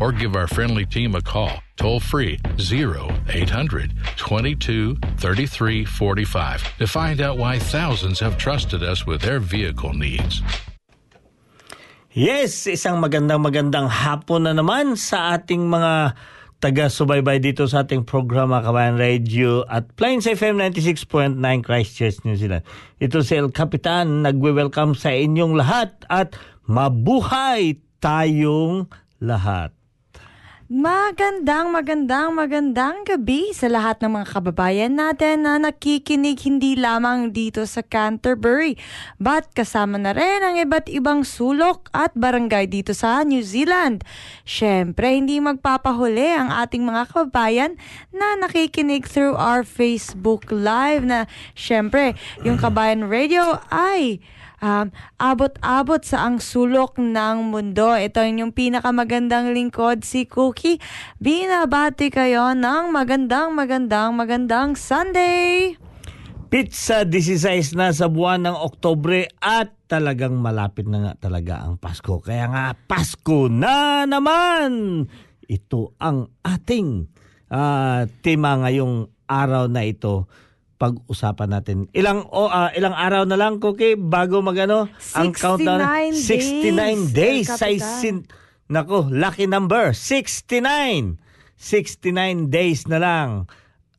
or give our friendly team a call toll free 0800 22 33 45 to find out why thousands have trusted us with their vehicle needs. Yes, isang magandang magandang hapon na naman sa ating mga taga-subaybay dito sa ating programa Kabayan Radio at Plains FM 96.9 Christchurch, New Zealand. Ito si El Capitan, nagwe-welcome sa inyong lahat at mabuhay tayong lahat. Magandang, magandang, magandang gabi sa lahat ng mga kababayan natin na nakikinig hindi lamang dito sa Canterbury, but kasama na rin ang iba't ibang sulok at barangay dito sa New Zealand. Siyempre, hindi magpapahuli ang ating mga kababayan na nakikinig through our Facebook Live na siyempre, yung Kabayan Radio ay um, abot-abot sa ang sulok ng mundo. Ito yung pinakamagandang lingkod, si Cookie. Binabati kayo ng magandang, magandang, magandang Sunday! Pizza 16 na sa buwan ng Oktobre at talagang malapit na nga talaga ang Pasko. Kaya nga, Pasko na naman! Ito ang ating uh, tema ngayong araw na ito pag-usapan natin. Ilang o uh, ilang araw na lang Cookie bago magano ang countdown 69 days. sa sin Nako, lucky number 69. 69 days na lang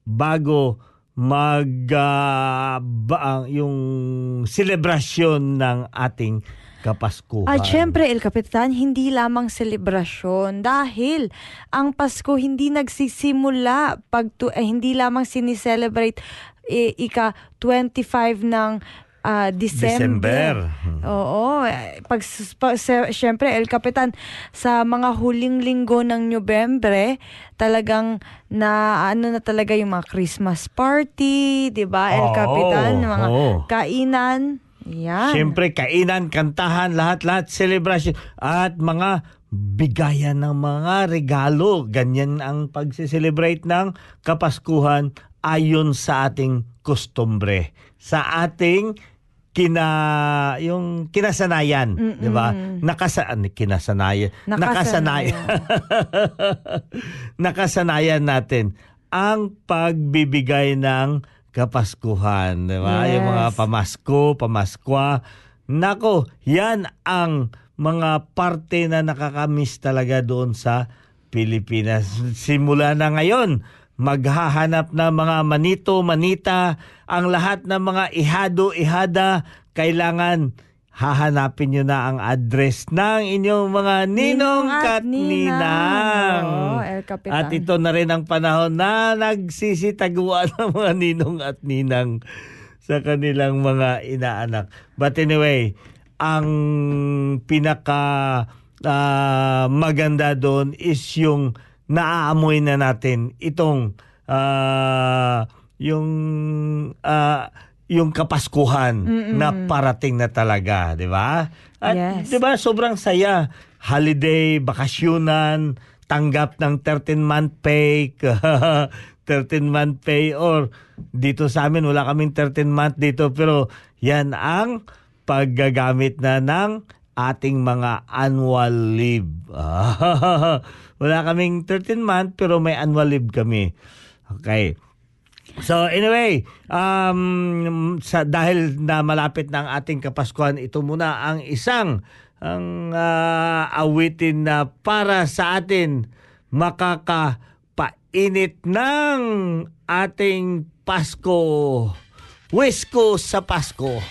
bago mag uh, ba, yung selebrasyon ng ating Kapaskuhan. At syempre, El Capitan, hindi lamang selebrasyon dahil ang Pasko hindi nagsisimula pag tu- eh, hindi lamang sinicelebrate eh, ika 25 ng uh, December. December. Oo. Pag, pag syempre, El Capitan, sa mga huling linggo ng Nobyembre, talagang na ano na talaga yung mga Christmas party, 'di ba? El Oo, Capitan, mga oo. kainan. Yan. Siyempre, kainan, kantahan, lahat-lahat, celebration, at mga bigayan ng mga regalo. Ganyan ang pagse-celebrate ng Kapaskuhan ayon sa ating kustombre. Sa ating kina yung kinasanayan, 'di ba? Nakasa ano, kinasanayan. Nakasanayan. Nakasanayan natin ang pagbibigay ng kapaskuhan, 'di ba? Yung mga Yes. pamasko, pamaskwa. Nako, yan ang mga parte na nakakamiss talaga doon sa Pilipinas. Simula na ngayon, maghahanap na mga manito, manita, ang lahat ng mga ihado, ihada, kailangan hahanapin nyo na ang address ng inyong mga ninong Ninong at ninang. El Capitan. At ito na rin ang panahon na nagsisitaguan ng mga ninong at ninang sa kanilang mga inaanak. But anyway, ang pinaka ah, maganda doon is yung naaamoy na natin itong ah, yung ah, yung kapaskuhan na parating na talaga, 'di ba? At Yes. 'di ba sobrang saya, holiday, bakasyunan, tanggap ng 13-month pay, 13-month pay or dito sa amin wala kaming 13-month dito pero yan ang paggagamit na ng ating mga annual leave. wala kaming 13-month pero may annual leave kami. Okay. So anyway, um, sa, dahil na malapit na ang ating Kapaskuhan, ito muna ang isang ang ah, awitin na para sa atin makakapainit ng ating Pasko. Wisko sa Pasko.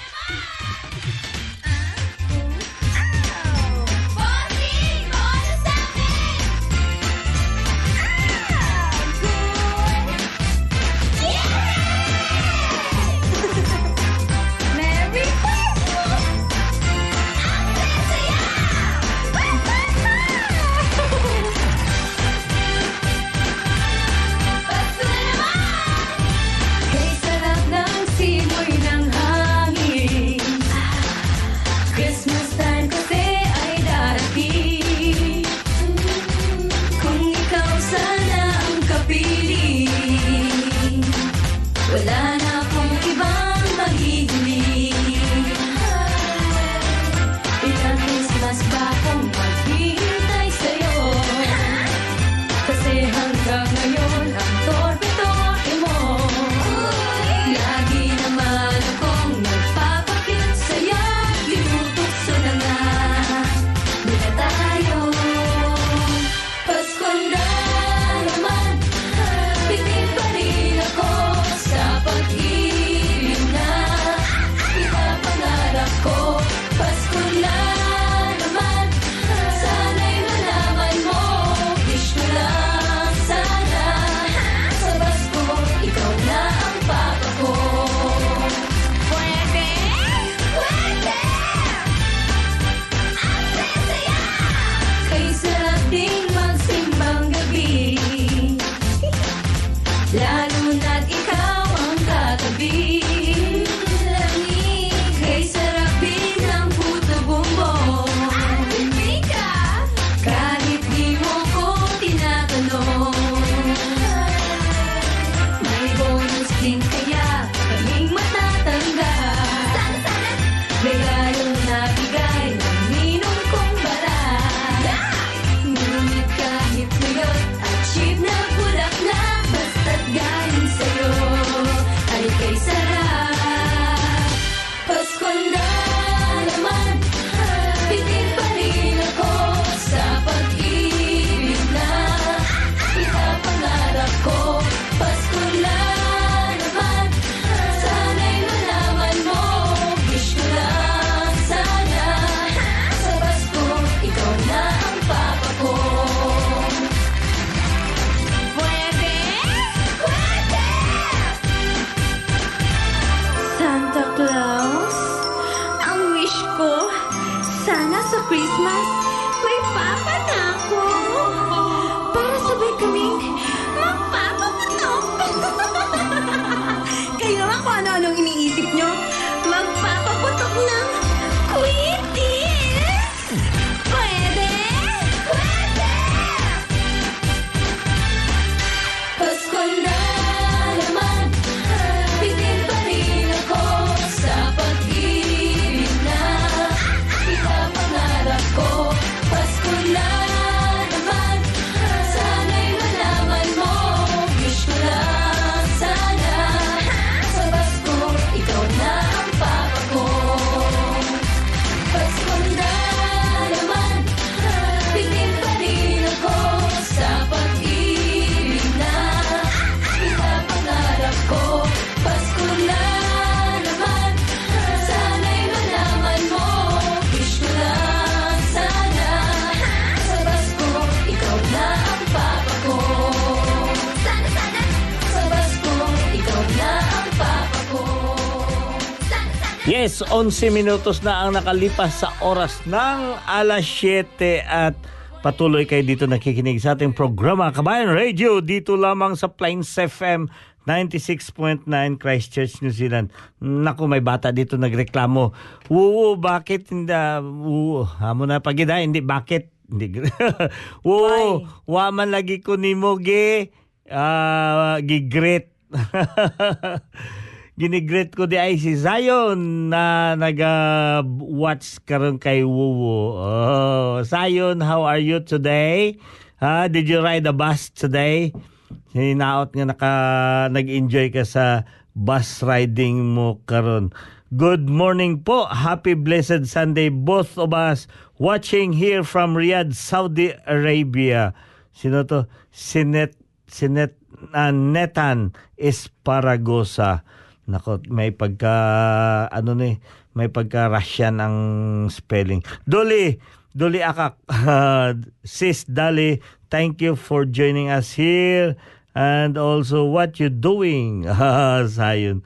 Yes, 11 minutos na ang nakalipas sa oras ng alas 7 at patuloy kayo dito nakikinig sa ating programa Kabayan Radio dito lamang sa Plains FM 96.9 Christchurch, New Zealand. Naku, may bata dito nagreklamo. Wuwo, bakit hindi, wuwo, hamo na pagida, hindi, bakit? Hindi, wuwo, wa man lagi ko ni mo, ge, ah, gigret. Ginigret ko di ay si Zion na naga-watch karon kay Wuwo. Oh, Zion, how are you today? Ha, did you ride a bus today? Hinaot nga naka nag-enjoy ka sa bus riding mo karon. Good morning po. Happy blessed Sunday both of us watching here from Riyadh, Saudi Arabia. Sino to? Sinet Sinet uh, Netan Esparagosa. Nako, may pagka ano ni, may pagka Russian ang spelling. Doli, Doli Akak, sis Dali, thank you for joining us here and also what you doing. Sayon.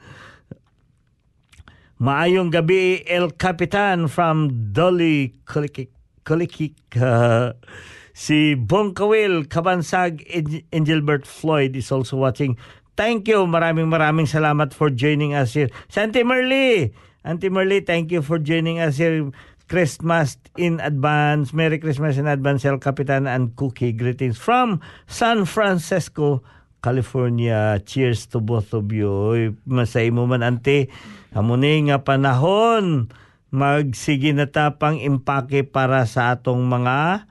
Maayong gabi, El Capitan from Dolly Kulikik. Kulikik. Uh, si Bongkawil Kabansag Angelbert Floyd is also watching. Thank you. Maraming maraming salamat for joining us here. Si Auntie Merly. Auntie Merly, thank you for joining us here. Christmas in advance. Merry Christmas in advance, El Capitan and Cookie. Greetings from San Francisco, California. Cheers to both of you. Oy, masay mo man, ante. Hamunin nga panahon. Magsige na tapang impake para sa atong mga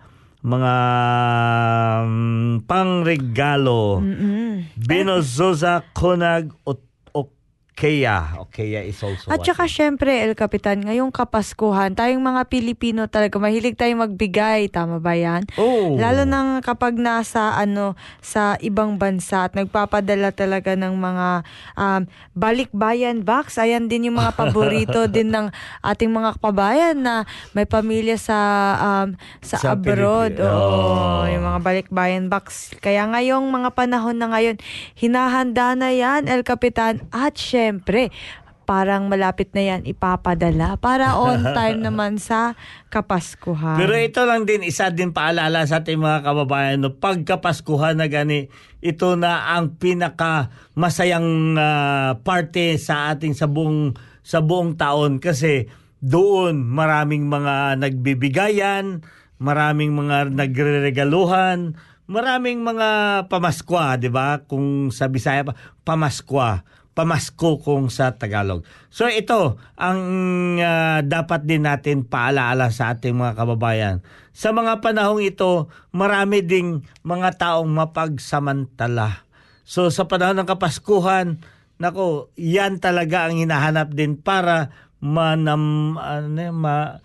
mga um, pangregalo. Binozoza Konag Ot- Okeya. Okeya is also At saka syempre, El Capitan, ngayong Kapaskuhan, tayong mga Pilipino talaga, mahilig tayong magbigay. Tama ba yan? Oh. Lalo nang kapag nasa ano sa ibang bansa at nagpapadala talaga ng mga um, balikbayan box. Ayan din yung mga paborito din ng ating mga kababayan na may pamilya sa um, sa, Sa abroad. Pilip- Oo, Oh. yung mga balikbayan box. Kaya ngayong mga panahon na ngayon, hinahanda na yan, El Capitan. At syempre, parang malapit na yan ipapadala para on time naman sa Kapaskuhan. Pero ito lang din, isa din paalala sa ating mga kababayan, no, pagkapaskuhan na gani, ito na ang pinaka masayang ah, parte sa ating sa buong, sa buong taon kasi doon maraming mga nagbibigayan, maraming mga nagreregaluhan, maraming mga pamaskwa, 'di ba? Kung sa Bisaya pa, pamaskwa pamasko kung sa Tagalog. So ito ang ah, dapat din natin paalaala sa ating mga kababayan. Sa mga panahong ito, marami ding mga taong mapagsamantala. So sa panahon ng Kapaskuhan, nako, yan talaga ang hinahanap din para manam ano, ma,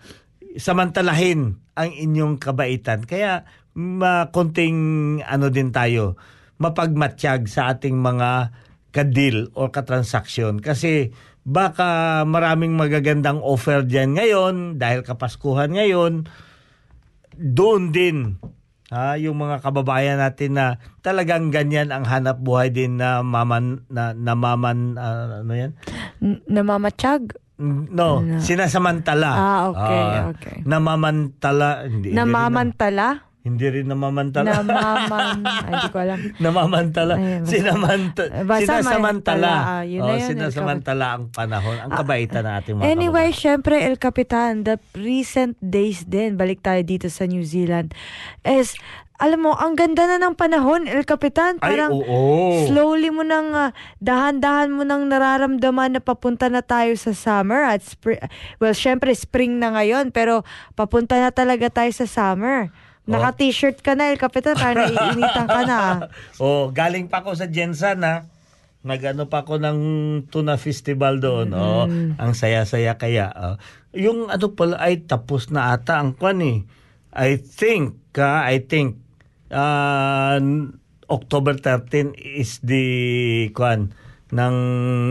samantalahin ang inyong kabaitan. Kaya ma, konting ano din tayo, mapagmatsyag sa ating mga kadil or katransaksyon kasi baka maraming magagandang offer diyan ngayon dahil kapaskuhan ngayon doon din ha yung mga kababayan natin na talagang ganyan ang hanap buhay din na maman na namaman ah, ano yan N- namamatsyag? no sinasamantala Ah, okay, Ah, okay. namamantala hindi, na- Namamantala? hindi rin namamantala Namaman... Ay, di ko alam. namamantala Ay, basta- sinamanta Basta sinasamantala may- ah, yun na oh, yun, sinasamantala ang panahon ang kabaitan ng ating mga Anyway, kababayan. syempre, El Capitan, the recent days din, balik tayo dito sa New Zealand, is, alam mo, ang ganda na ng panahon, El Capitan. ay Parang oo slowly mo nang, ah, dahan-dahan mo nang nararamdaman na papunta na tayo sa summer at spring. Well, syempre, spring na ngayon, pero papunta na talaga tayo sa summer. Naka-t-shirt ka na, El Capitan, parang naiinitan ka na. oh galing pa ako sa Jensen ha Nagano pa ako ng tuna festival doon. Oh, ang saya-saya kaya. oh. yung ano pala ay tapos na ata ang kwan eh. I think, ah, I think ah, October 13 is the kwan ng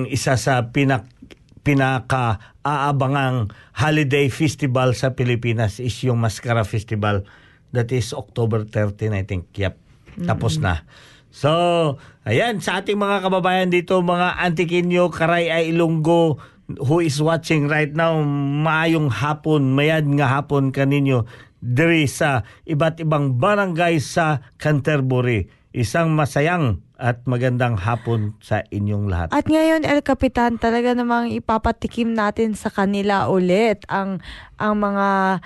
isa sa pinak pinaka aabangang holiday festival sa Pilipinas is yung Mascara Festival. That is October 13, I think. Yep. Tapos na. So, ayan, sa ating mga kababayan dito, mga Antiquinyo, Karay ay Ilonggo, who is watching right now, maayong hapon, mayad nga hapon kaninyo diri sa iba't ibang barangay sa Canterbury. Isang masayang at magandang hapon sa inyong lahat. At ngayon, El Capitan, talaga namang ipapatikim natin sa kanila ulit ang ang mga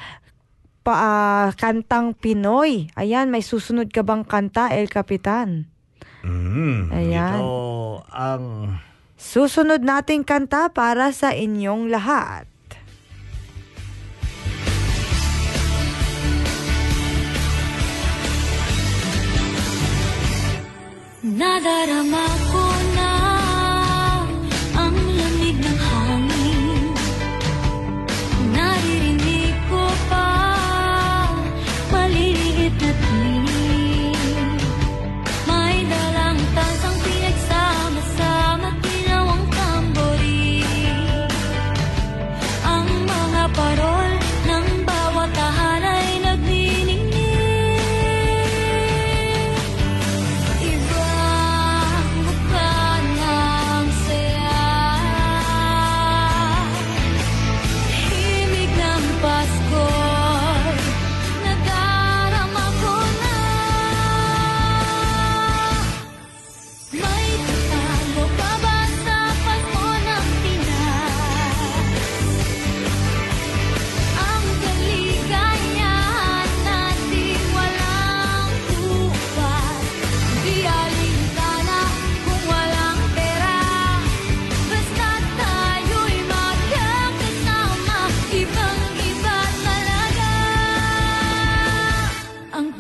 pa, ah, kantang Pinoy. Ayan, may susunod ka bang kanta, El Capitan? Mm, Ayan. Ito ang Susunod nating kanta para sa inyong lahat. Nadarama ko na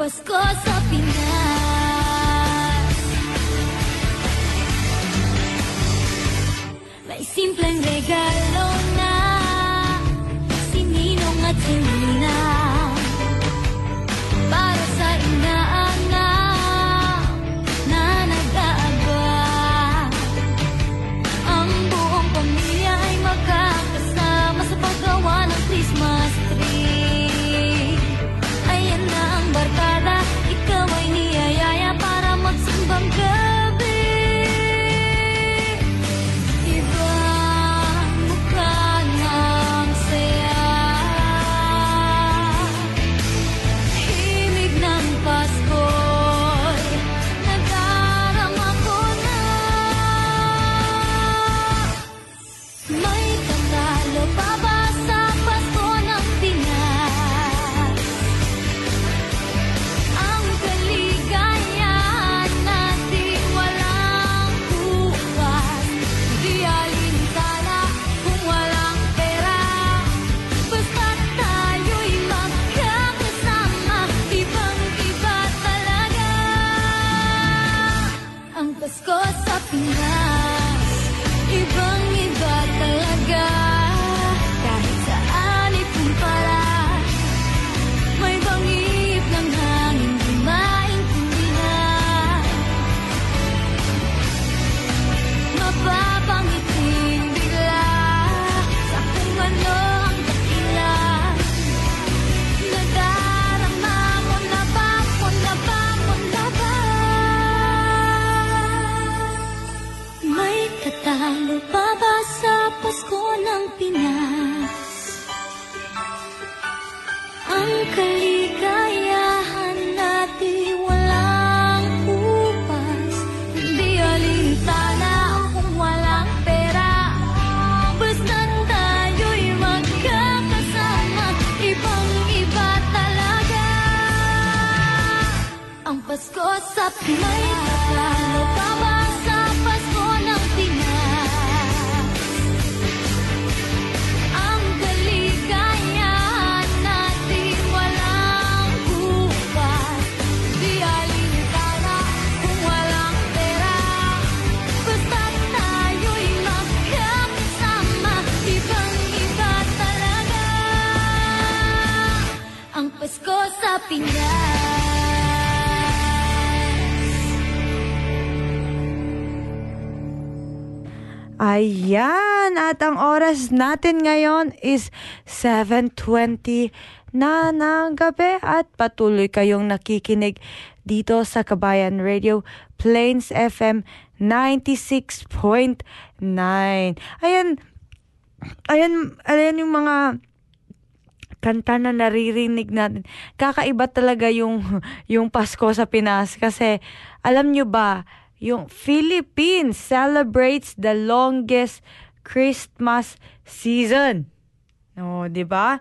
Pasko sa Pinas. May simpleng regalo na Si Ninong at si Nina oras natin ngayon is 7.20 na ng gabi at patuloy kayong nakikinig dito sa Kabayan Radio Plains FM 96.9. Ayan, ayan, ayan yung mga kanta na naririnig natin. Kakaiba talaga yung yung Pasko sa Pinas kasi alam nyo ba, yung Philippines celebrates the longest Christmas season. No, 'di ba?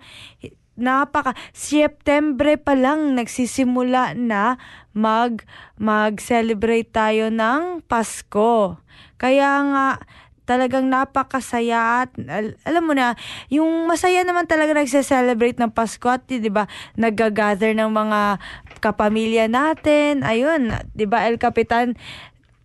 Napaka September pa lang nagsisimula na mag mag-celebrate tayo ng Pasko. Kaya nga talagang napakasaya at al- alam mo na, yung masaya naman talaga nagse-celebrate ng Pasko at 'di ba, nagagather ng mga kapamilya natin. Ayun, 'di ba, El Capitan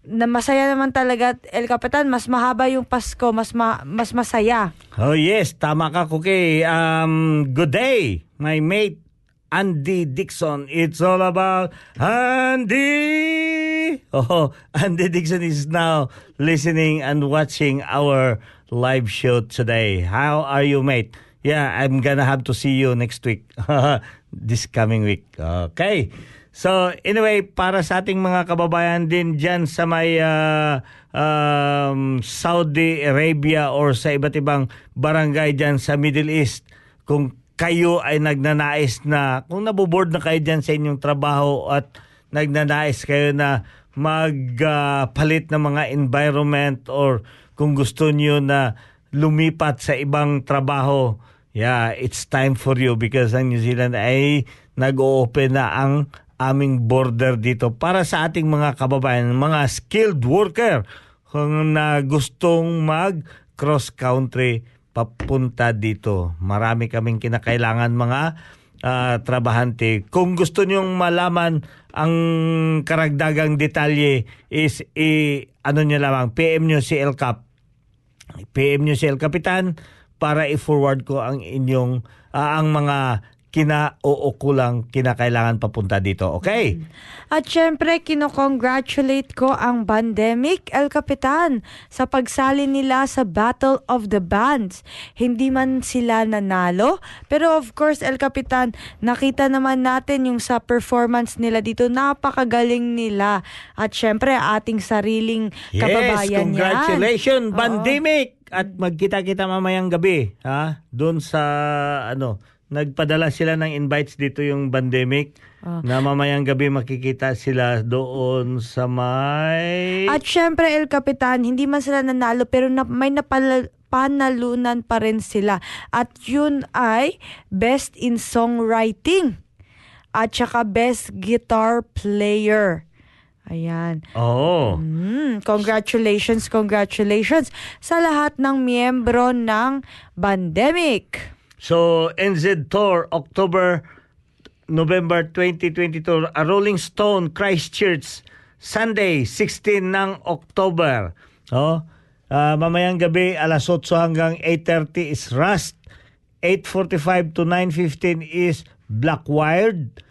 na masaya naman talaga El Capitan, mas mahaba yung Pasko, mas ma- mas masaya. Oh yes, tama ka Kuki. Um, good day, my mate Andy Dixon. It's all about Andy. Oh, Andy Dixon is now listening and watching our live show today. How are you, mate? Yeah, I'm gonna have to see you next week. this coming week. Okay. So, anyway, para sa ating mga kababayan din dyan sa may uh, um, Saudi Arabia or sa iba't ibang barangay dyan sa Middle East, kung kayo ay nagnanais na, kung naboboard na kayo dyan sa inyong trabaho at nagnanais kayo na magpalit ng mga environment or kung gusto niyo na lumipat sa ibang trabaho, yeah, it's time for you because ang New Zealand ay nag-open na ang aming border dito para sa ating mga kababayan, mga skilled worker kung na gustong mag cross country papunta dito. Marami kaming kinakailangan mga ah, trabahante. Kung gusto niyong malaman ang karagdagang detalye is i ano niyo lamang PM niyo si El Cap. PM niyo si El Kapitan para i-forward ko ang inyong ah, ang mga kina-o-kulang kinakailangan papunta dito. Okay? At syempre, kinocongratulate ko ang Pandemic El Capitan sa pagsali nila sa Battle of the Bands. Hindi man sila nanalo, pero of course, El Capitan, nakita naman natin yung sa performance nila dito, napakagaling nila. At syempre, ating sariling Yes, kababayan congratulations, yan. Pandemic! At magkita-kita mamayang gabi, ha? Doon sa, ano, nagpadala sila ng invites dito yung Pandemic na mamayang gabi makikita sila doon sa may... At syempre, El Capitan, hindi man sila nanalo pero na, may napala, panalunan pa rin sila. At yun ay Best in Songwriting at saka Best Guitar Player. Ayan. Oo. Mm, congratulations, congratulations sa lahat ng miyembro ng Pandemic. So, NZ Tour, October, November 2022, a Rolling Stone, Christchurch, Sunday, 16 ng October. Oh, ah, mamayang gabi, alas 8 hanggang 8.30 is Rust. 8.45 to 9.15 is Blackwired.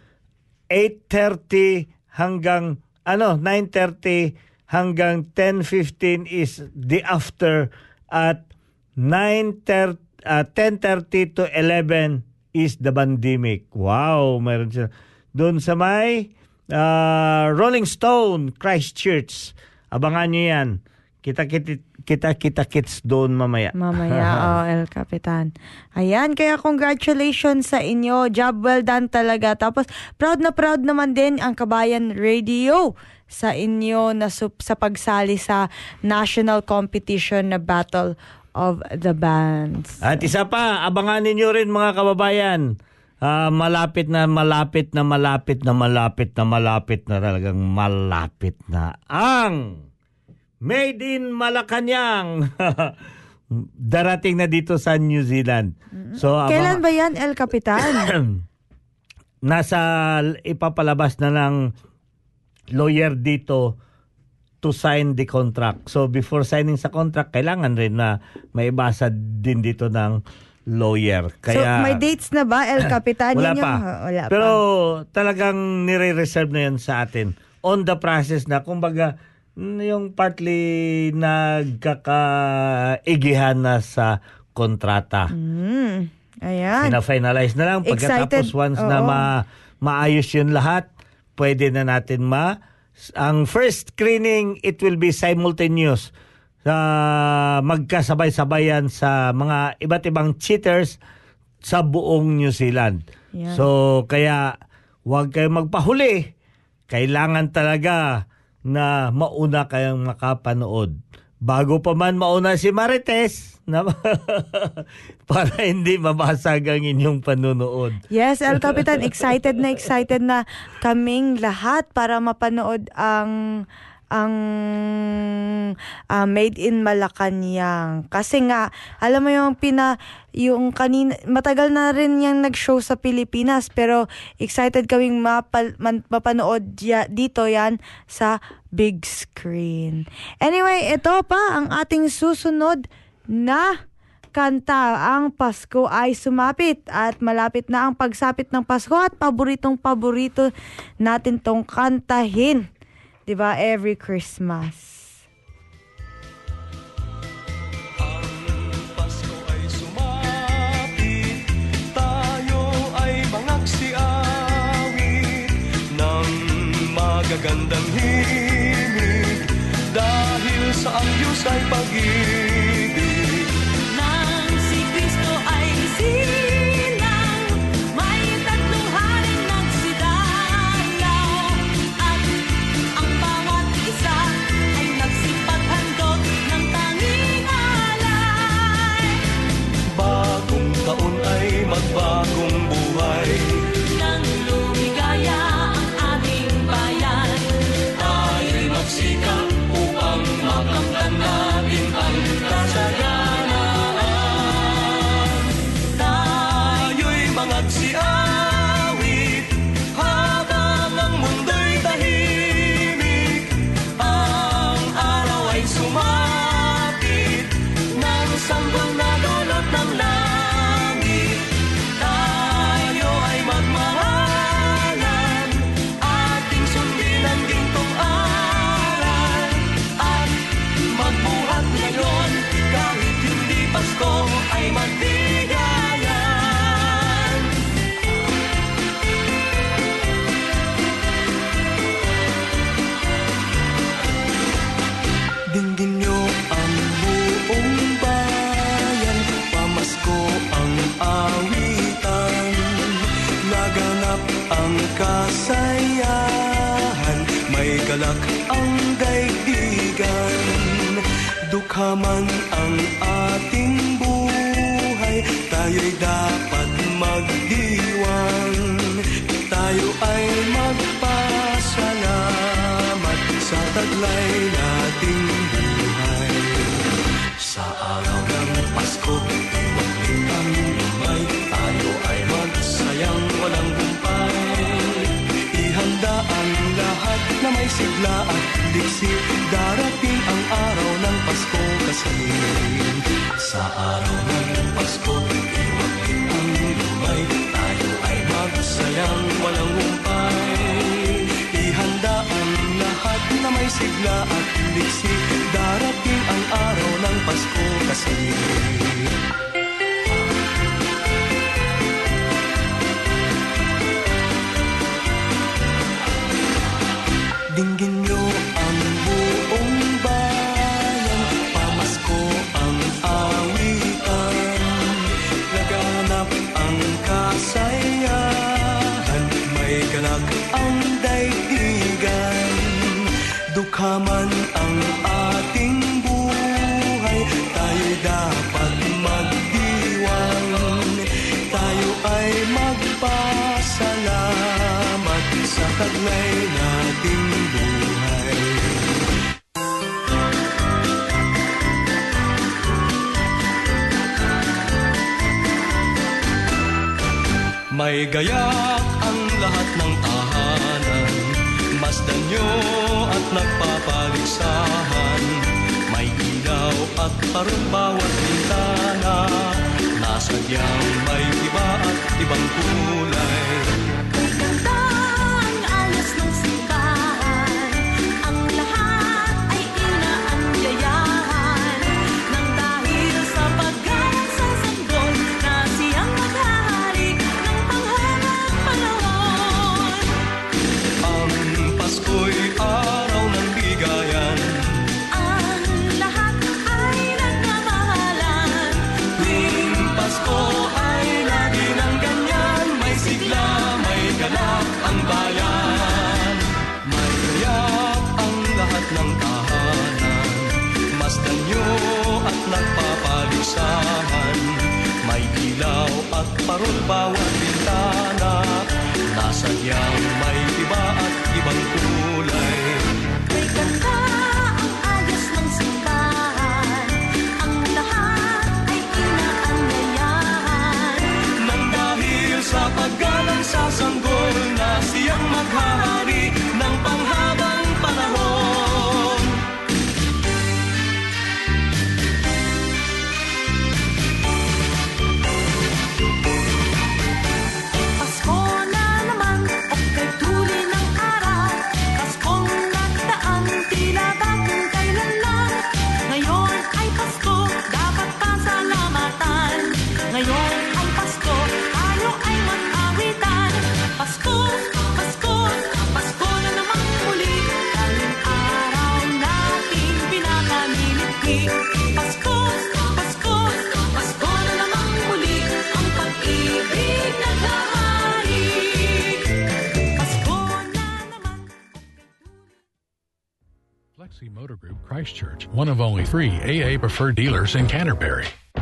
8.30 hanggang, ano, 9.30 hanggang 10.15 is The After. At 9.30 uh, 10.30 to 11 is the pandemic. Wow, meron siya. Doon sa may uh, Rolling Stone, Christchurch. Abangan nyo yan. Kita-kita kita, kita kits doon mamaya. Mamaya, oh, El Capitan. Ayan, kaya congratulations sa inyo. Job well done talaga. Tapos, proud na proud naman din ang Kabayan Radio sa inyo na sup- sa pagsali sa national competition na Battle of the Bands. At isa pa, abangan ninyo rin mga kababayan. Ah, malapit na malapit na malapit na malapit na malapit na talagang malapit na ang Made in Malacanang. Darating na dito sa New Zealand. So Kailan ba yan, El Capitan? nasa ipapalabas na ng lawyer dito to sign the contract. So before signing sa contract, kailangan rin na may ibasa din dito ng lawyer. Kaya so, may dates na ba, El Capitan? wala pa. wala pa. Pero talagang nire-reserve na yan sa atin. On the process na, kumbaga, yung partly nagkakaigihan na sa kontrata. Mm, ayan. Pina-finalize na lang. Pagkatapos Excited. once na Oo. ma- maayos yun lahat, pwede na natin ma... Ang first screening, it will be simultaneous. sa magkasabay-sabayan sa mga iba't ibang cheaters sa buong New Zealand. Yan. So kaya huwag kayong magpahuli. Kailangan talaga na mauna kayong makapanood. Bago pa man mauna si Marites na para hindi mabasag ang inyong panunood. Yes, El Capitan, excited na excited na kaming lahat para mapanood ang ang ah, Made in Malacanang. Kasi nga, alam mo yung pina yung kanina matagal na rin yung nag-show sa Pilipinas pero excited kaming mapal, man, mapanood ya, dito yan sa big screen. Anyway, ito pa ang ating susunod na kanta. Ang Pasko ay sumapit at malapit na ang pagsapit ng Pasko at paboritong paborito natin tong kantahin. 'Di ba Every Christmas. Magagandang himig dahil sa ang Diyos ay pag-ibig. Daigdigan. Dukha man ang ating buhay, tayo'y dapat magdiwang. Tayo ay magpasalamat sa taglay nating buhay. Sa araw ng Pasko, iwagin ang lumay, tayo ay magsayang walang humpay. Ihanda ang lahat na may sigla at diksi, darating ang araw ng Pasko kasi. Sa araw ng Pasko, iwagin ang lumay, tayo ay magsayang walang humpay. Ihanda ang lahat na may sigla at diksi, darating ang araw ng Pasko kasi. Dukha ang ating buhay, tayo dapat magdiwang. Tayo ay magpasalamat sa taglay nating buhay. May gayak ang lahat ng tahanan Masdan at nagpapaligsahan May ilaw at parang bawat bintana. Nasadyang may iba at ibang kulay goodbye. Group Christchurch, one of only three AA preferred dealers in Canterbury.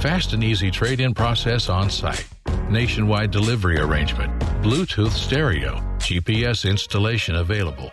Fast and easy trade in process on site. Nationwide delivery arrangement. Bluetooth stereo. GPS installation available.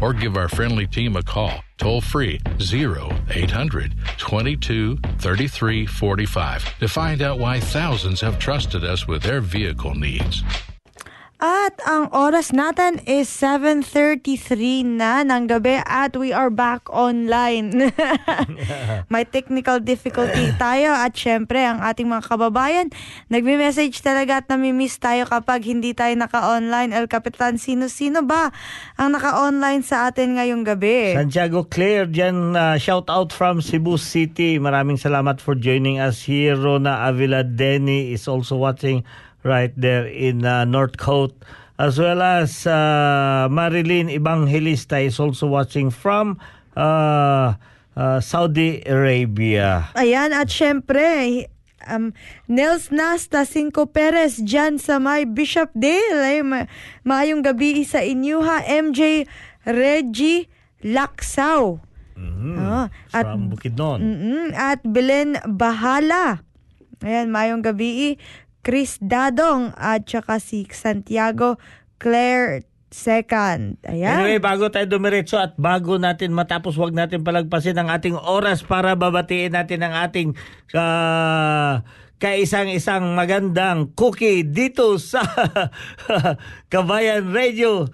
Or give our friendly team a call, toll free 0800 22 33 45 to find out why thousands have trusted us with their vehicle needs. At ang oras natin is 7.33 na ng gabi at we are back online. May technical difficulty tayo at syempre ang ating mga kababayan nagme-message talaga at namimiss tayo kapag hindi tayo naka-online. El Capitan, sino-sino ba ang naka-online sa atin ngayong gabi? Santiago Claire, dyan uh, shout out from Cebu City. Maraming salamat for joining us here. Rona Avila Denny is also watching right there in uh, Northcote. As well as uh, Marilyn Evangelista is also watching from uh, uh, Saudi Arabia. Ayan, at syempre, um, Nels Nasta Cinco Perez dyan sa may Bishop Dale. Ay, ma- maayong gabi sa inyo ha. MJ Reggie Laksaw. Ah, at, From Bukidnon. Mm-mm, at Belen Bahala. Ayan, mayong gabi. Chris Dadong at saka si Santiago Claire Second. Ayan. Anyway, bago tayo dumiretso at bago natin matapos, wag natin palagpasin ang ating oras para babatiin natin ang ating uh, kaisang-isang magandang cookie dito sa Kabayan Radio.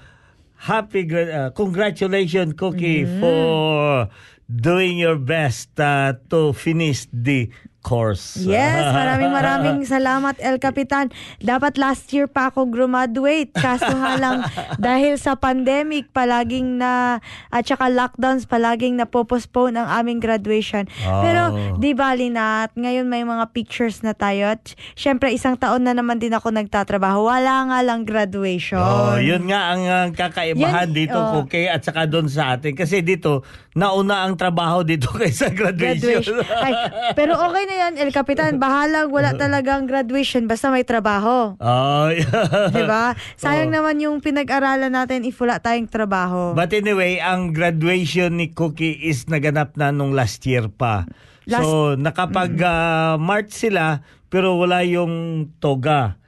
Happy, uh, congratulations, Cookie, for doing your best uh, to finish the course. Yes, maraming maraming salamat El Capitan. Dapat last year pa ako graduate. Kaso nga lang dahil sa pandemic palaging na at saka lockdowns palaging na postpone ang aming graduation. Oh. Pero di bali na at ngayon may mga pictures na tayo at syempre isang taon na naman din ako nagtatrabaho. Wala nga lang graduation. Oh, yun nga ang uh, kakaibahan Yan, dito, oh. Cookie, at saka doon sa atin. Kasi dito, nauna ang trabaho dito kaysa graduation. Graduation. Ay, pero okay na yan, El Capitan. Bahalang wala talagang graduation basta may trabaho. Oh, yeah. Diba? Sayang Oo. naman yung pinag-aralan natin if wala tayong trabaho. But anyway, ang graduation ni Cookie is naganap na nung last year pa. Last- so, nakapag ah, March sila, pero wala yung toga.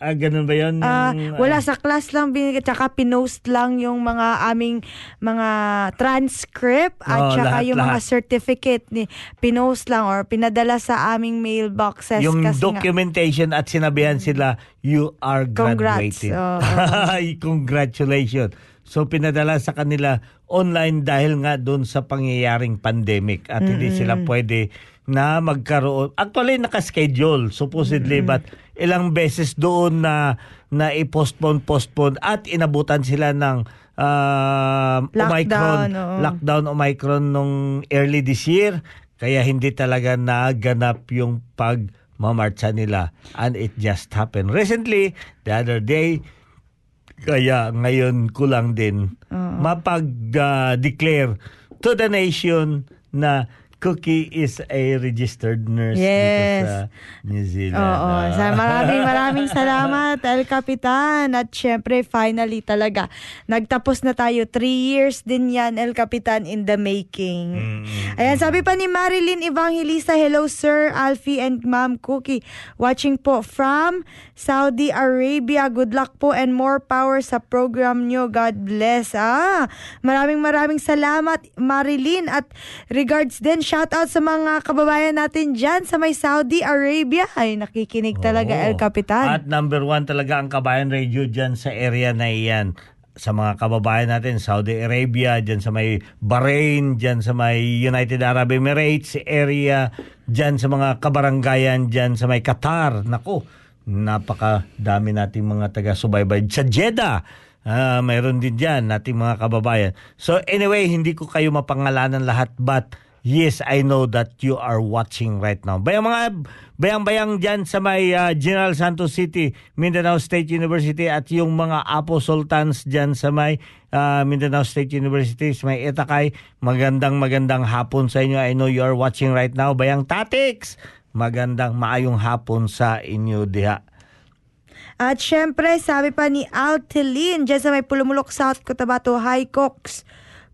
Ah, ganun ba yun? Ah, Yung, wala ah, sa class lang binigay tsaka pinost lang yung mga aming mga transcript at Oo, tsaka lahat, yung mga lahat. certificate ni pinost lang or pinadala sa aming mailboxes yung kasi nga- documentation at sinabihan sila, you are Congrats. graduated. Oo, Congratulations. So pinadala sa kanila online dahil nga doon sa pangyayaring pandemic at hindi sila pwede na magkaroon. Actually, nakaschedule, supposedly, but ilang beses doon na na i-postpone, postpone at inabutan sila ng ah, Omicron, Lockdown, oo. lockdown Omicron nung early this year. Kaya hindi talaga naganap yung pagmamarcha nila. And it just happened. Recently, the other day, kaya ngayon ko lang din mapag-declare to the nation na Cookie is a registered nurse dito Yes. sa New Zealand. Oo. Ah. Sa maraming maraming salamat, El Capitan. At syempre, finally talaga, nagtapos na tayo. Three years din yan, El Capitan, in the making. Ayan, sabi pa ni Marilyn Evangelista, Hello, Sir Alfie and Ma'am Cookie. Watching po from Saudi Arabia. Good luck po and more power sa program nyo. God bless. Ah, maraming maraming salamat, Marilyn. At regards din, shout out sa mga kababayan natin dyan sa may Saudi Arabia. Ay, nakikinig talaga, Oo. El Capitan. At number one talaga ang Kabayan Radio dyan sa area na iyan. Sa mga kababayan natin, Saudi Arabia, dyan sa may Bahrain, dyan sa may United Arab Emirates area, dyan sa mga kabaranggayan, dyan sa may Qatar. Nako, napakadami nating mga taga-subaybay. Sa Jeddah, ah, mayroon din dyan nating mga kababayan. So anyway, hindi ko kayo mapangalanan lahat but Yes, I know that you are watching right now. Bayang mga bayang-bayang diyan sa may ah, General Santos City, Mindanao State University at yung mga Apo Sultans diyan sa may ah, Mindanao State University, sa may Etakay. Magandang magandang hapon sa inyo. I know you are watching right now. Bayang Tatix, magandang maayong hapon sa inyo diha. At syempre, sabi pa ni Alteline, dyan sa may Pulumulok South Cotabato High Cox.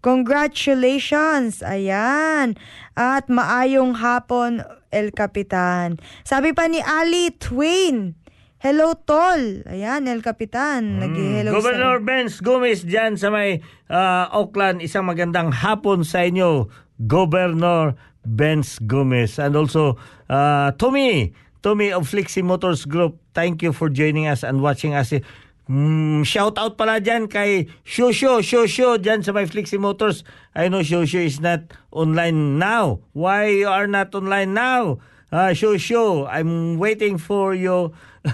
Congratulations! Ayan. At maayong hapon, El Capitan. Sabi pa ni Ali Twain, Hello, Tol. Ayan, El Capitan. Nag-hello Hmm. Governor Benz Gomez dyan sa may ah, Auckland, isang magandang hapon sa inyo, Governor Benz Gomez. And also, ah, Tommy, Tommy of Flixie Motors Group, thank you for joining us and watching us. Mm, shout out pala dyan kay Shosho, Shosho dyan sa may Flixie Motors. I know Shosho is not online now. Why you are not online now? Ah, Shosho, I'm waiting for you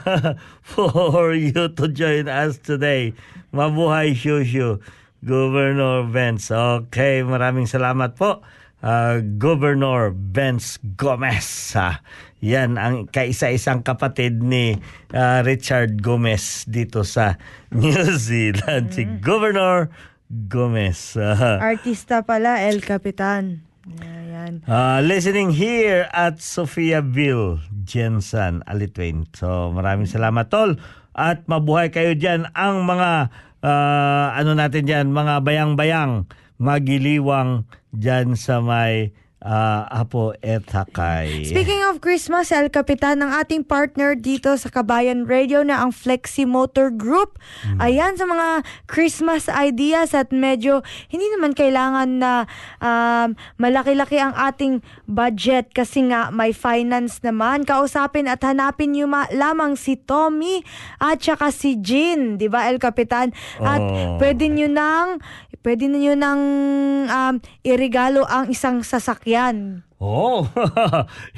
for you to join us today. Mabuhay Shosho, Governor Benz. Okay, maraming salamat po. Ah, Governor Benz Gomez. Ah, yan ang kaisa-isang kapatid ni ah, Richard Gomez dito sa New Zealand. Si Governor Gomez. Ah. Artista pala, El Capitan. Ayan. Uh, listening here at Sophiaville, Jensen, Alitwain. So maraming salamat tol. At mabuhay kayo dyan ang mga ah, ano natin dyan, mga bayang-bayang magiliwang dyan sa may ah, Apo Etakay. Speaking of Christmas, El Capitan, ng ating partner dito sa Kabayan Radio na ang Flexi Motor Group. Ayan, sa mga Christmas ideas at medyo hindi naman kailangan na um, malaki-laki ang ating budget kasi nga may finance naman. Kausapin at hanapin nyo ma- lamang si Tommy at saka si Jean, di ba El Capitan? At Oh. pwede nyo nang pwede nyo nang um, irigalo ang isang sasakyan. Oh,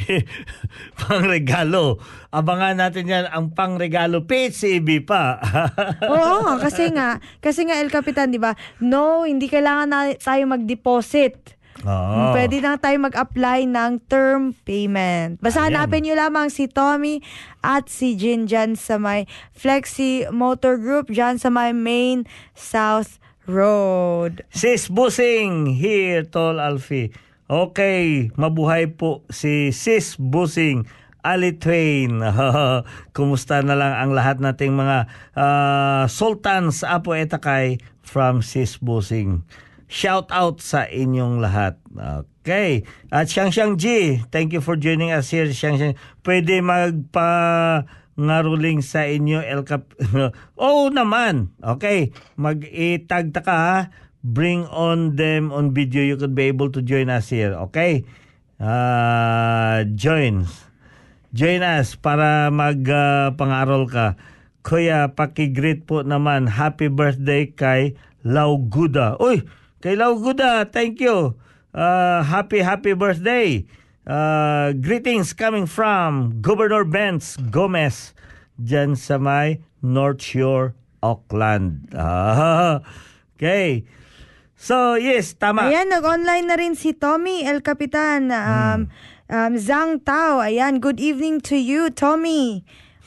pangregalo. Abangan natin yan ang pangregalo PCB pa. Oo, kasi nga, kasi nga El Capitan, 'di ba? No, hindi kailangan na tayo mag-deposit. Oo. Pwede na tayo mag-apply ng term payment. Basta Ayan. hanapin nyo lamang si Tommy at si Jin dyan sa may Flexi Motor Group, dyan sa may Main South Road. Sis Busing here, Tol Alfie. Okay, mabuhay po si Sis Busing. Ali Twain. Kumusta na lang ang lahat nating mga ah, sultans Apo Etakay from Sis Busing. Shout out sa inyong lahat. Okay. At Xiang Xiang G, thank you for joining us here. Xiang Xiang, pwede magpa ngaruling sa inyo El Cap... Oo naman. Okay. Mag-itagta ka ha. Bring on them on video. You could be able to join us here. Okay? Uh, join. Join us para mag-pangarol ka. Kuya, pakigreet po naman. Happy birthday kay Lauguda. Uy, kay Lauguda, thank you. Uh, happy, happy birthday. Uh, greetings coming from Governor Benz Gomez dyan sa may North Shore, Auckland. Ah, okay. So, yes, tama. Ayan, nag-online na rin si Tommy El Capitan. Um, um, Zhang Tao. Ayan, good evening to you, Tommy.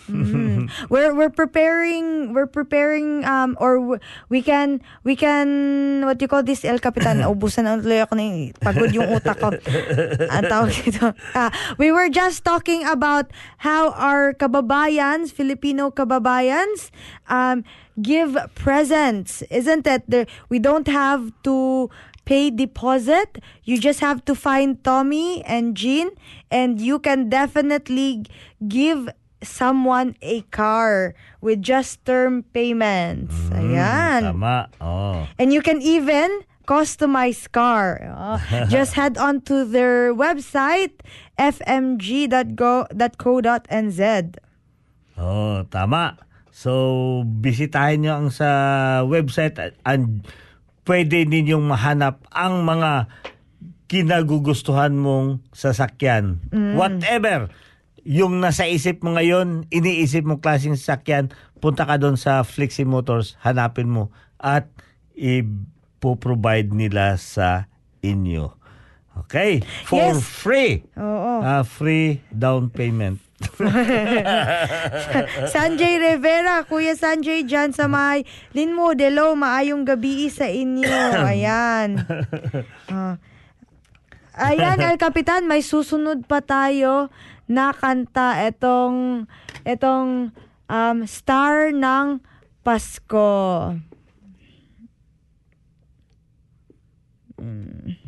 Mm. we're we're preparing we're preparing um or we can we can what you call this El Capitan ubusan na tuloy ako ng pagod yung utak ko ang tawag dito Ah, we were just talking about how our kababayans Filipino kababayans um give presents isn't it there we don't have to pay deposit. You just have to find Tommy and Jean, and you can definitely give someone a car with just term payments. Mm-hmm. Ayan. Tama. Oh. And you can even customize car. Oh, just head on to their website fmg.go.co.nz. Oh, tama. So, bisitahin nyo ang sa website at and pwede ninyong mahanap ang mga kinagugustuhan mong sasakyan. Whatever yung nasa isip mo ngayon, iniisip mo klaseng sasakyan, punta ka doon sa Flexi Motors, hanapin mo at ipo-provide nila sa inyo. Okay? For Yes. free. Oo. Ah, free down payment. Sanjay Rivera, Kuya Sanjay dyan sa may Linmo, Delo, maayong gabi sa inyo. Ayan. Ah. Ayan, El Capitan, may susunod pa tayo na kanta etong etong um, Star ng Pasko. Kailan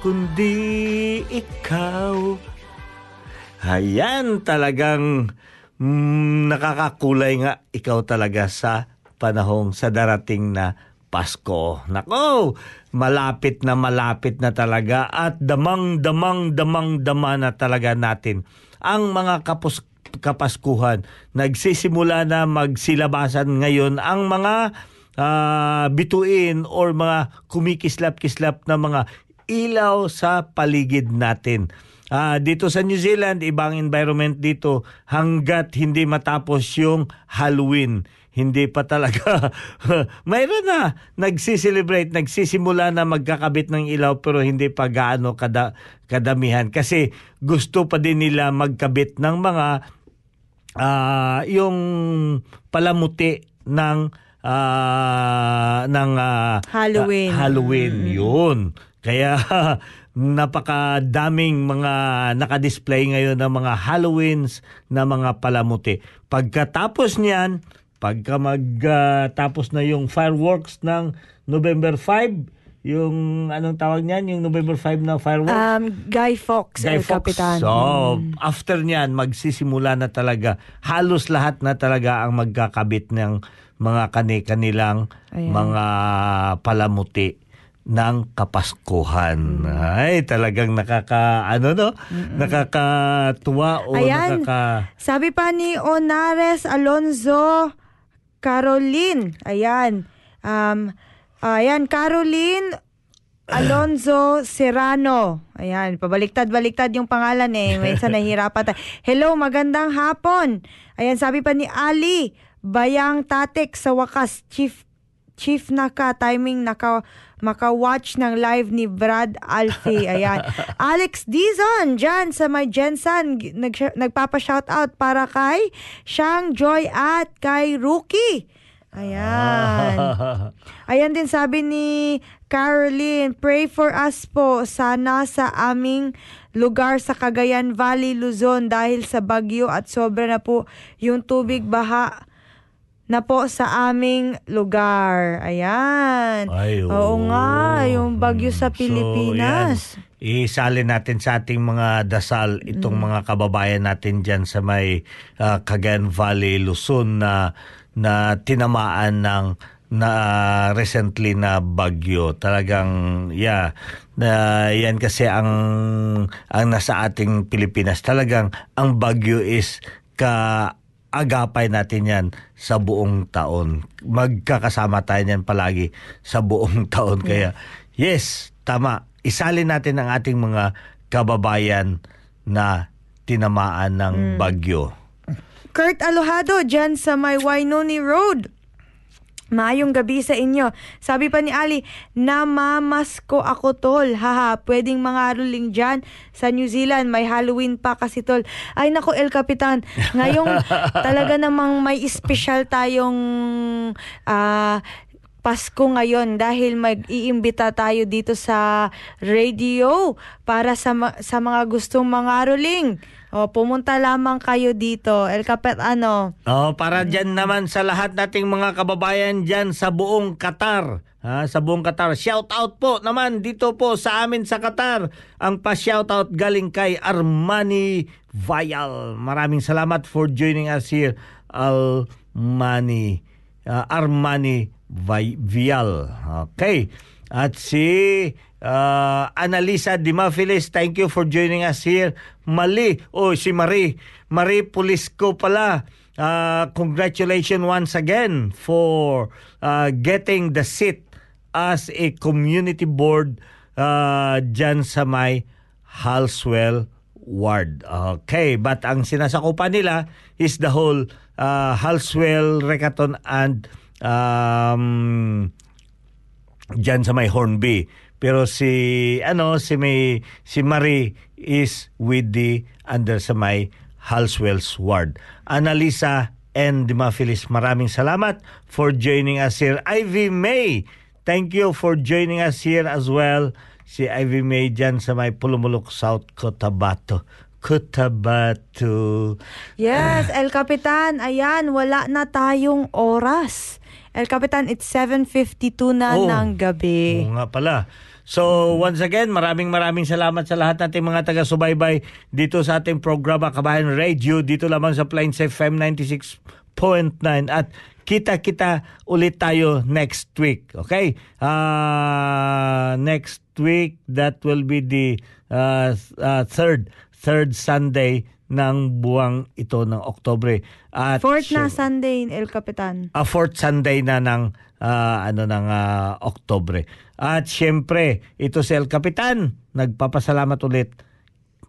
kundi ikaw. Ayan, talagang mm, nakakakulay nga ikaw talaga sa panahong sa darating na Pasko. Nako, malapit na malapit na talaga at damang damang damang dama na talaga natin ang mga kapos kapaskuhan. Nagsisimula na magsilabasan ngayon ang mga ah, bituin or mga kumikislap-kislap na mga ilaw sa paligid natin. Ah, dito sa New Zealand, ibang environment dito hanggat hindi matapos yung Halloween. Hindi pa talaga. Mayroon na nagsiselebrate, nagsisimula na magkakabit ng ilaw pero hindi pa gaano kada, kadamihan kasi gusto pa din nila magkabit ng mga ah, yung palamuti ng ah, ng ah, Halloween. ah, Halloween yun. Kaya napakadaming mga nakadisplay ngayon ng mga Halloweens na mga palamuti. Pagkatapos niyan, pagka magtapos na yung fireworks ng November 5, yung anong tawag niyan, yung November 5 na fireworks? Um, Guy Fawkes, Guy El. Capitan. So, Mm. after niyan, magsisimula na talaga. Halos lahat na talaga ang magkakabit ng mga kani-kanilang mga palamuti ng kapaskuhan. Mm. Ay, talagang nakaka, ano no? Nakakatuwa o Ayan. nakaka... Sabi pa ni Onares Alonzo Caroline. Ayan. Um, ayan, Caroline Alonzo Serrano. Ayan, pabaliktad-baliktad yung pangalan eh. Minsan nahihirapan tayo. Hello, magandang hapon. Ayan, sabi pa ni Ali, Bayang Tatek sa wakas, Chief Chief naka, timing naka, maka-watch ng live ni Brad Alfie. Ayan. Alex Dizon, dyan sa may Jensen, nag, nagpapa-shoutout para kay Shang Joy at kay Rookie. Ayan. Ayan din sabi ni Caroline, pray for us po sana sa aming lugar sa Cagayan Valley, Luzon dahil sa bagyo at sobra na po yung tubig baha na po sa aming lugar. Ayan. Ay, Oo nga, yung bagyo sa So, Pilipinas. yan. Isali natin sa ating mga dasal itong Mm. mga kababayan natin dyan sa may ah, Cagayan Valley, Luzon na na tinamaan ng na recently na bagyo. Talagang yeah, na yan kasi ang ang nasa ating Pilipinas. Talagang ang bagyo is ka agapay natin yan sa buong taon. Magkakasama tayo niyan palagi sa buong taon. Kaya, yes, tama. Isalin natin ang ating mga kababayan na tinamaan ng bagyo. Kurt Alojado, dyan sa may Wainoni Road. Maayong gabi sa inyo. Sabi pa ni Ali, namamasko ako tol. Haha, pwedeng mga ruling dyan sa New Zealand. May Halloween pa kasi tol. Ay nako El Capitan, ngayong talaga namang may special tayong ah, Pasko ngayon dahil mag-iimbita tayo dito sa radio para sa, ma- sa mga gustong mga ruling. O, pumunta lamang kayo dito. El Capet, ano? Oh, para dyan naman sa lahat nating mga kababayan dyan sa buong Qatar. Ha, sa buong Qatar. Shout out po naman dito po sa amin sa Qatar. Ang pa-shout out galing kay Armani Vial. Maraming salamat for joining us here. Armani. uh, Armani Vi- Vial. Okay. At si uh, Analisa Dimafilis, thank you for joining us here. Mali, oh si Marie, Marie Pulisco pala. Uh, congratulations once again for uh, getting the seat as a community board uh, dyan sa may Halswell Ward. Okay, but ang sinasakupan nila is the whole uh, Halswell, Recaton and um, dyan sa may Hornby. Pero si ano si may si Marie is with the under sa may Halswell's ward. Analisa and Dimafilis, maraming salamat for joining us here. Ivy May, thank you for joining us here as well. Si Ivy May dyan sa may Pulumulok South Cotabato. Cotabato. Yes, El Capitan, ayan, wala na tayong oras. El Capitan, it's 7.52 na Oh. ng gabi. Oo nga pala. So once again, maraming maraming salamat sa lahat nating mga taga-subaybay dito sa ating programa Kabayan Radio dito lamang sa Plains FM 96.9 at kita-kita ulit tayo next week. Okay? Ah, next week that will be the uh, uh, third third Sunday ng buwang ito ng Oktobre. At Fourth na syem- Sunday, El Capitan. a fourth Sunday na ng ah, ano ng ah, Oktobre. At syempre, ito si El Capitan, nagpapasalamat ulit.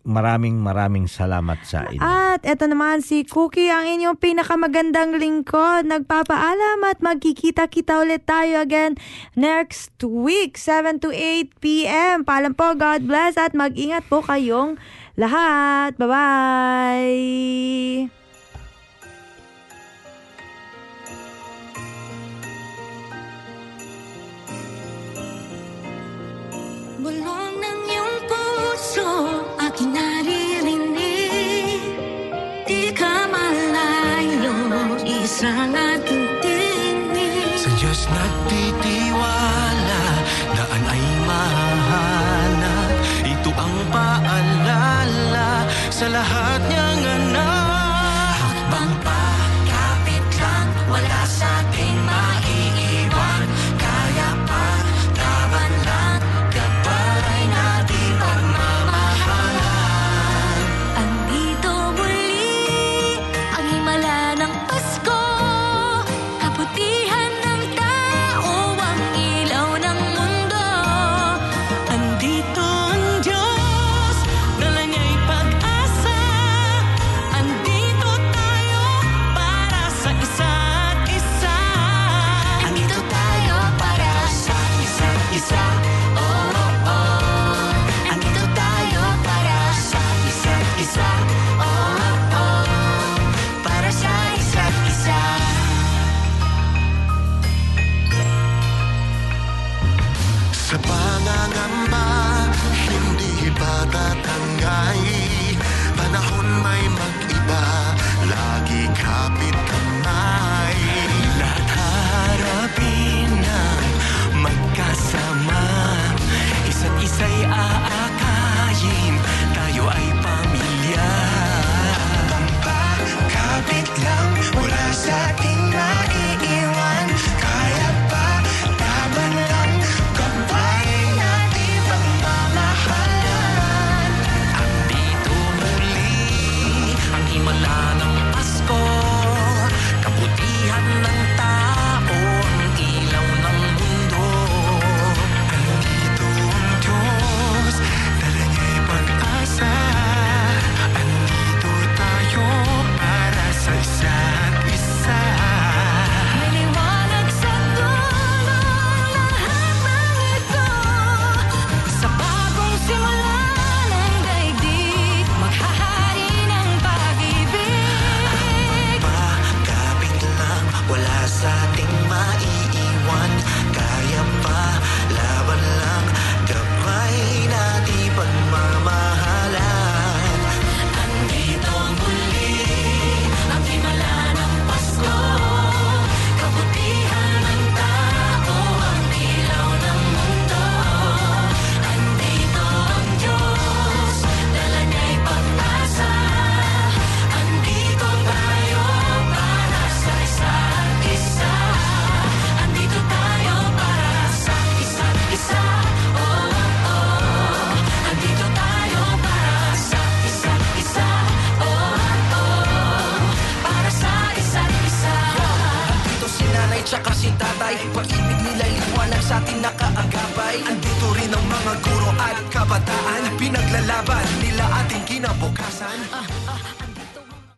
Maraming maraming salamat sa inyo. At eto naman si Cookie, ang inyong pinakamagandang lingkod. Nagpapaalam at magkikita-kita ulit tayo again next week, 7 to 8 p.m. Paalam po, God bless at mag-ingat po kayong lahat. Bye-bye! Lahat niyang Kapit lang, wala